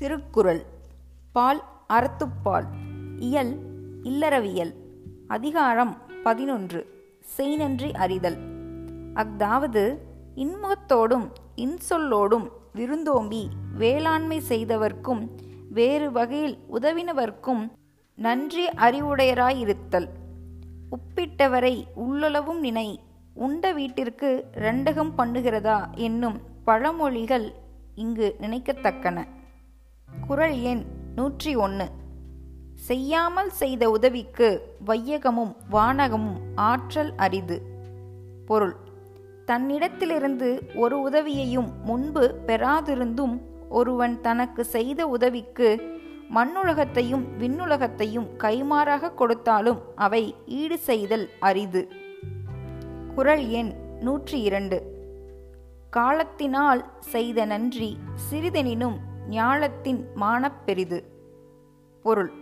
திருக்குறள். பால் அறத்துப்பால். இயல் இல்லறவியல். அதிகாரம் பதினொன்று. செய்நன்றி அறிதல். அஃதாவது இன்முகத்தோடும் இன்சொல்லோடும் விருந்தோம்பி வேளாண்மை செய்தவர்க்கும் வேறு வகையில் உதவினவர்க்கும் நன்றி அறிவுடையராயிருத்தல். உப்பிட்டவரை உள்ளளவும் நினை உண்ட வீட்டிற்கு ரெண்டகம் பண்ணுகிறதா என்னும் பழமொழிகள் இங்கு நினைக்கத்தக்கன. குறள் எண் நூற்றி ஒன்று செய்யாமல் செய்த உதவிக்கு வையகமும் வானகமும் ஆற்றல் அரிது. பொருள். தன்னிடத்திலிருந்து ஒரு உதவியையும் முன்பு பெறாதிருந்தும் ஒருவன் தனக்கு செய்த உதவிக்கு மண்ணுலகத்தையும் விண்ணுலகத்தையும் கைமாறாக கொடுத்தாலும் அவை ஈடு செய்தல் அரிது. குறள் எண் நூற்றி இரண்டு. காலத்தினால் செய்த நன்றி சிறிதெனினும் ஞாலத்தின் மானப்பெரிது. பொருள்.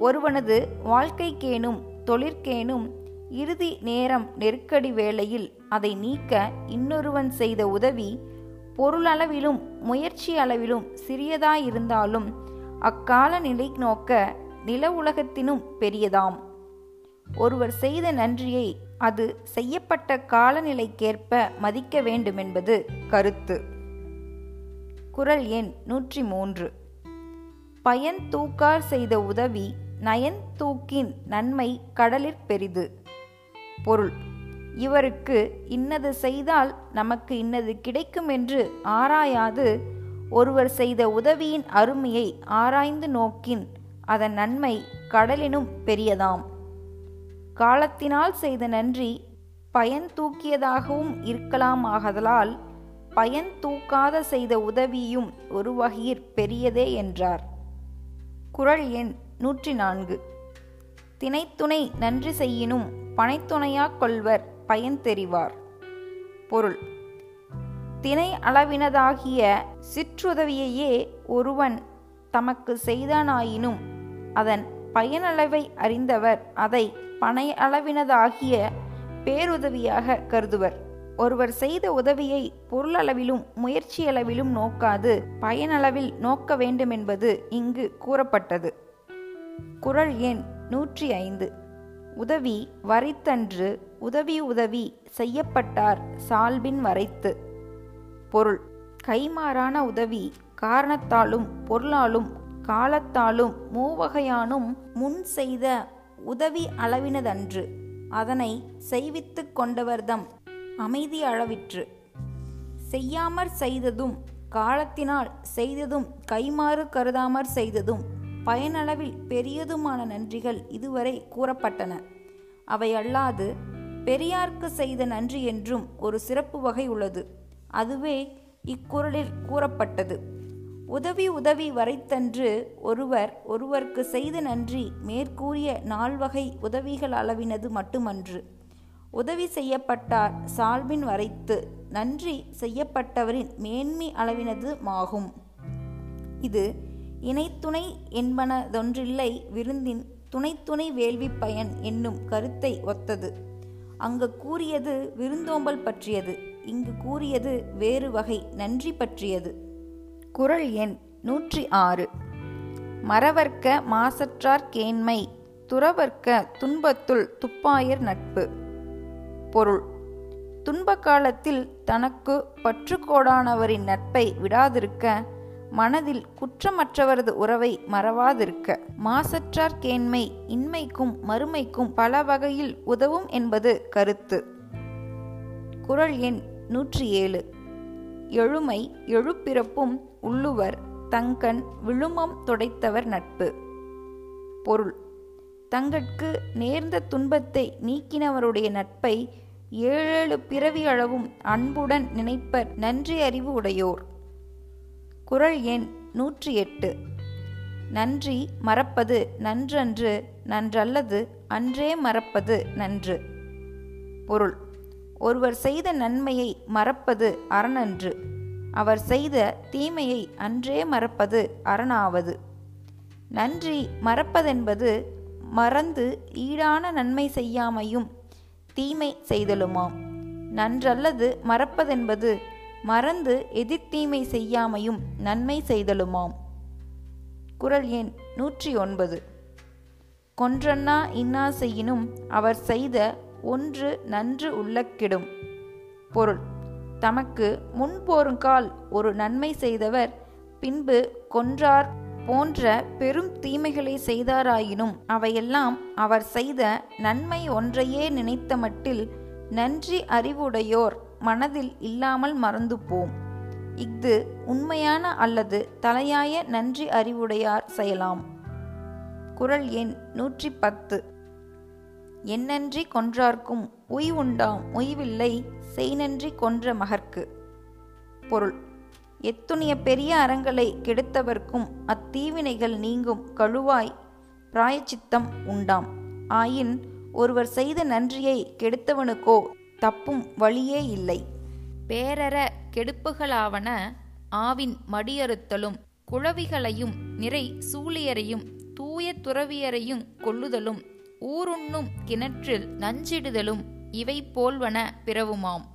ஒருவனது வாழ்க்கைக்கேனும் தொழிற்கேனும் இறுதி நேரம் நெருக்கடி வேளையில் அதை நீக்க இன்னொருவன் செய்த உதவி பொருளளவிலும் முயற்சி அளவிலும் சிறியதாயிருந்தாலும் அக்கால நிலை நோக்க நில உலகத்தினும் பெரியதாம். ஒருவர் செய்த நன்றியை அது செய்யப்பட்ட காலநிலைக்கேற்ப மதிக்க வேண்டுமென்பது கருத்து. குரல் எண் நூற்றி மூன்று பயன் தூக்கார் செய்த உதவி நயன் தூக்கின் நன்மை கடலிற் பெரிது. பொருள் இவருக்கு இன்னது செய்தால் நமக்கு இன்னது கிடைக்கும் என்று ஆராயாது ஒருவர் செய்த உதவியின் அருமையை ஆராய்ந்து நோக்கின் அதன் நன்மை கடலினும் பெரியதாம். காலத்தினால் செய்த நன்றி பயன் தூக்கியதாகவும் இருக்கலாமாகதலால் பயன் தூக்காத செய்த உதவியும் ஒரு வகையிற் பெரியதே என்றார். குரல் எண் நூற்றி நான்கு தினைத்துணை நன்றி செய்யினும் பனைத்துணையாக் கொள்வர் பயன் தெரிவார். பொருள். தினை அளவினதாகிய சிற்றுதவியையே ஒருவன் தமக்கு செய்தானாயினும் அதன் பயனளவை அறிந்தவர் அதை பனை அளவினதாகிய பேருதவியாக கருதுவர். ஒருவர் செய்த உதவியை பொருளளவிலும் முயற்சியளவிலும் நோக்காது பயனளவில் நோக்க வேண்டுமென்பது இங்கு கூறப்பட்டது. குறள் எண் நூற்றி ஐந்து உதவி வரைத்தன்று உதவி உதவி செய்யப்பட்டார் சால்பின் வரைத்து. பொருள். கைமாறான உதவி காரணத்தாலும் பொருளாலும் காலத்தாலும் மூவகையானும் முன் செய்த உதவி அளவினதன்று. அதனை செய்வித்து கொண்டவர்தம் அமைதி அளவிற்று செய்யாமற் செய்ததும் காலத்தினால் செய்ததும் கைமாறு கருதாமற் செய்ததும் பயனளவில் பெரியதுமான நன்றிகள் இதுவரை கூறப்பட்டன. அவை அல்லாது பெரியார்க்கு செய்த நன்றி என்றும் ஒரு சிறப்பு வகை உள்ளது. அதுவே இக்குறளில் கூறப்பட்டது. உதவி உதவி வரைத்தன்று ஒருவர் ஒருவர்க்கு செய்த நன்றி மேற்கூறிய நால்வகை உதவிகள் அளவினது மட்டுமன்று. உதவி செய்யப்பட்டார். சால்பின் வரைத்து நன்றி செய்யப்பட்டவரின் மேன்மை அளவினது மாகும் இது இணைத்துணை என்பனதொன்றில்லை விருந்தின் துணைத்துணை வேள்வி பயன் என்னும் கருத்தை ஒத்தது. அங்கு கூறியது விருந்தோம்பல் பற்றியது. இங்கு கூறியது வேறு வகை நன்றி பற்றியது. குறள் எண் நூற்றி ஆறு மறவர்க்க மாசற்றார் கேண்மை துறவர்க்க துன்பத்துள் துப்பாயர் நட்பு. பொருள். துன்ப காலத்தில் தனக்கு பற்றுக்கோடானவரின் நட்பை விடாதிருக்க மனதில் குற்றமற்றவரது உறவை மறவாதிருக்க மாசற்றார் கேண்மை இன்மைக்கும் மறுமைக்கும் பல வகையில் உதவும் என்பது கருத்து. குரல் எண் நூற்றி ஏழு எழுமை எழுப்பிறப்பும் உள்ளுவர் தங்கண் விழுமம் துடைத்தவர் நட்பு. பொருள். தங்கட்கு நேர்ந்த துன்பத்தை நீக்கினவருடைய நட்பை ஏழேழு பிறவி அளவும் அன்புடன் நினைப்பர் நன்றி அறிவு உடையோர். குரல் எண் நூற்றி எட்டு நன்றி மறப்பது நன்றன்று நன்றல்லது அன்றே மறப்பது நன்று. பொருள். ஒருவர் செய்த நன்மையை மறப்பது அறனன்று அவர் செய்த தீமையை அன்றே மறப்பது அரணாவது நன்றி மறப்பதென்பது மறந்து ஈடான நன்மை செய்யாமையும் தீமை செய்தலுமாம். நன்றல்லது மறப்பதென்பது மறந்து எதிர்த்தீமை செய்யாமையும் நன்மை செய்தலுமாம். குரல் எண் நூற்றி ஒன்பது. கொன்றன்னா இன்னா செய்யினும் அவர் செய்த ஒன்று நன்று உள்ளக்கிடும். பொருள். தமக்கு முன்போருங்கால் ஒரு நன்மை செய்தவர் பின்பு கொன்றார் போன்ற பெரும் தீமைகளை செய்தாராயினும் அவையெல்லாம் அவர் செய்த நன்மை ஒன்றையே நினைத்த மட்டில் நன்றி அறிவுடையோர் மனதில் இல்லாமல் மறந்து போம் இஃது உண்மையான அல்லது தலையாய நன்றி அறிவுடையார் செய்யலாம். குரல் எண் நூற்றி பத்து என்னன்றி கொன்றார்க்கும் உய் உண்டாம் உய்வில்லை செய்நன்றி கொன்ற மகர்க்கு பொருள். எத்துணிய பெரிய அறங்களை கெடுத்தவர்க்கும் அத்தீவினைகள் நீங்கும் கழுவாய் பிராயச்சித்தம் உண்டாம். ஆயின் ஒருவர் செய்த நன்றியை கெடுத்தவனுக்கோ தப்பும் வழியே இல்லை. பேரற கெடுப்புகளாவன ஆவின் மடியறுத்தலும் குழவிகளையும் நிறை சூழியரையும் தூய துறவியரையும் கொள்ளுதலும் ஊருண்ணும் கிணற்றில் நஞ்சிடுதலும் இவை போல்வன பிறவுமாம்.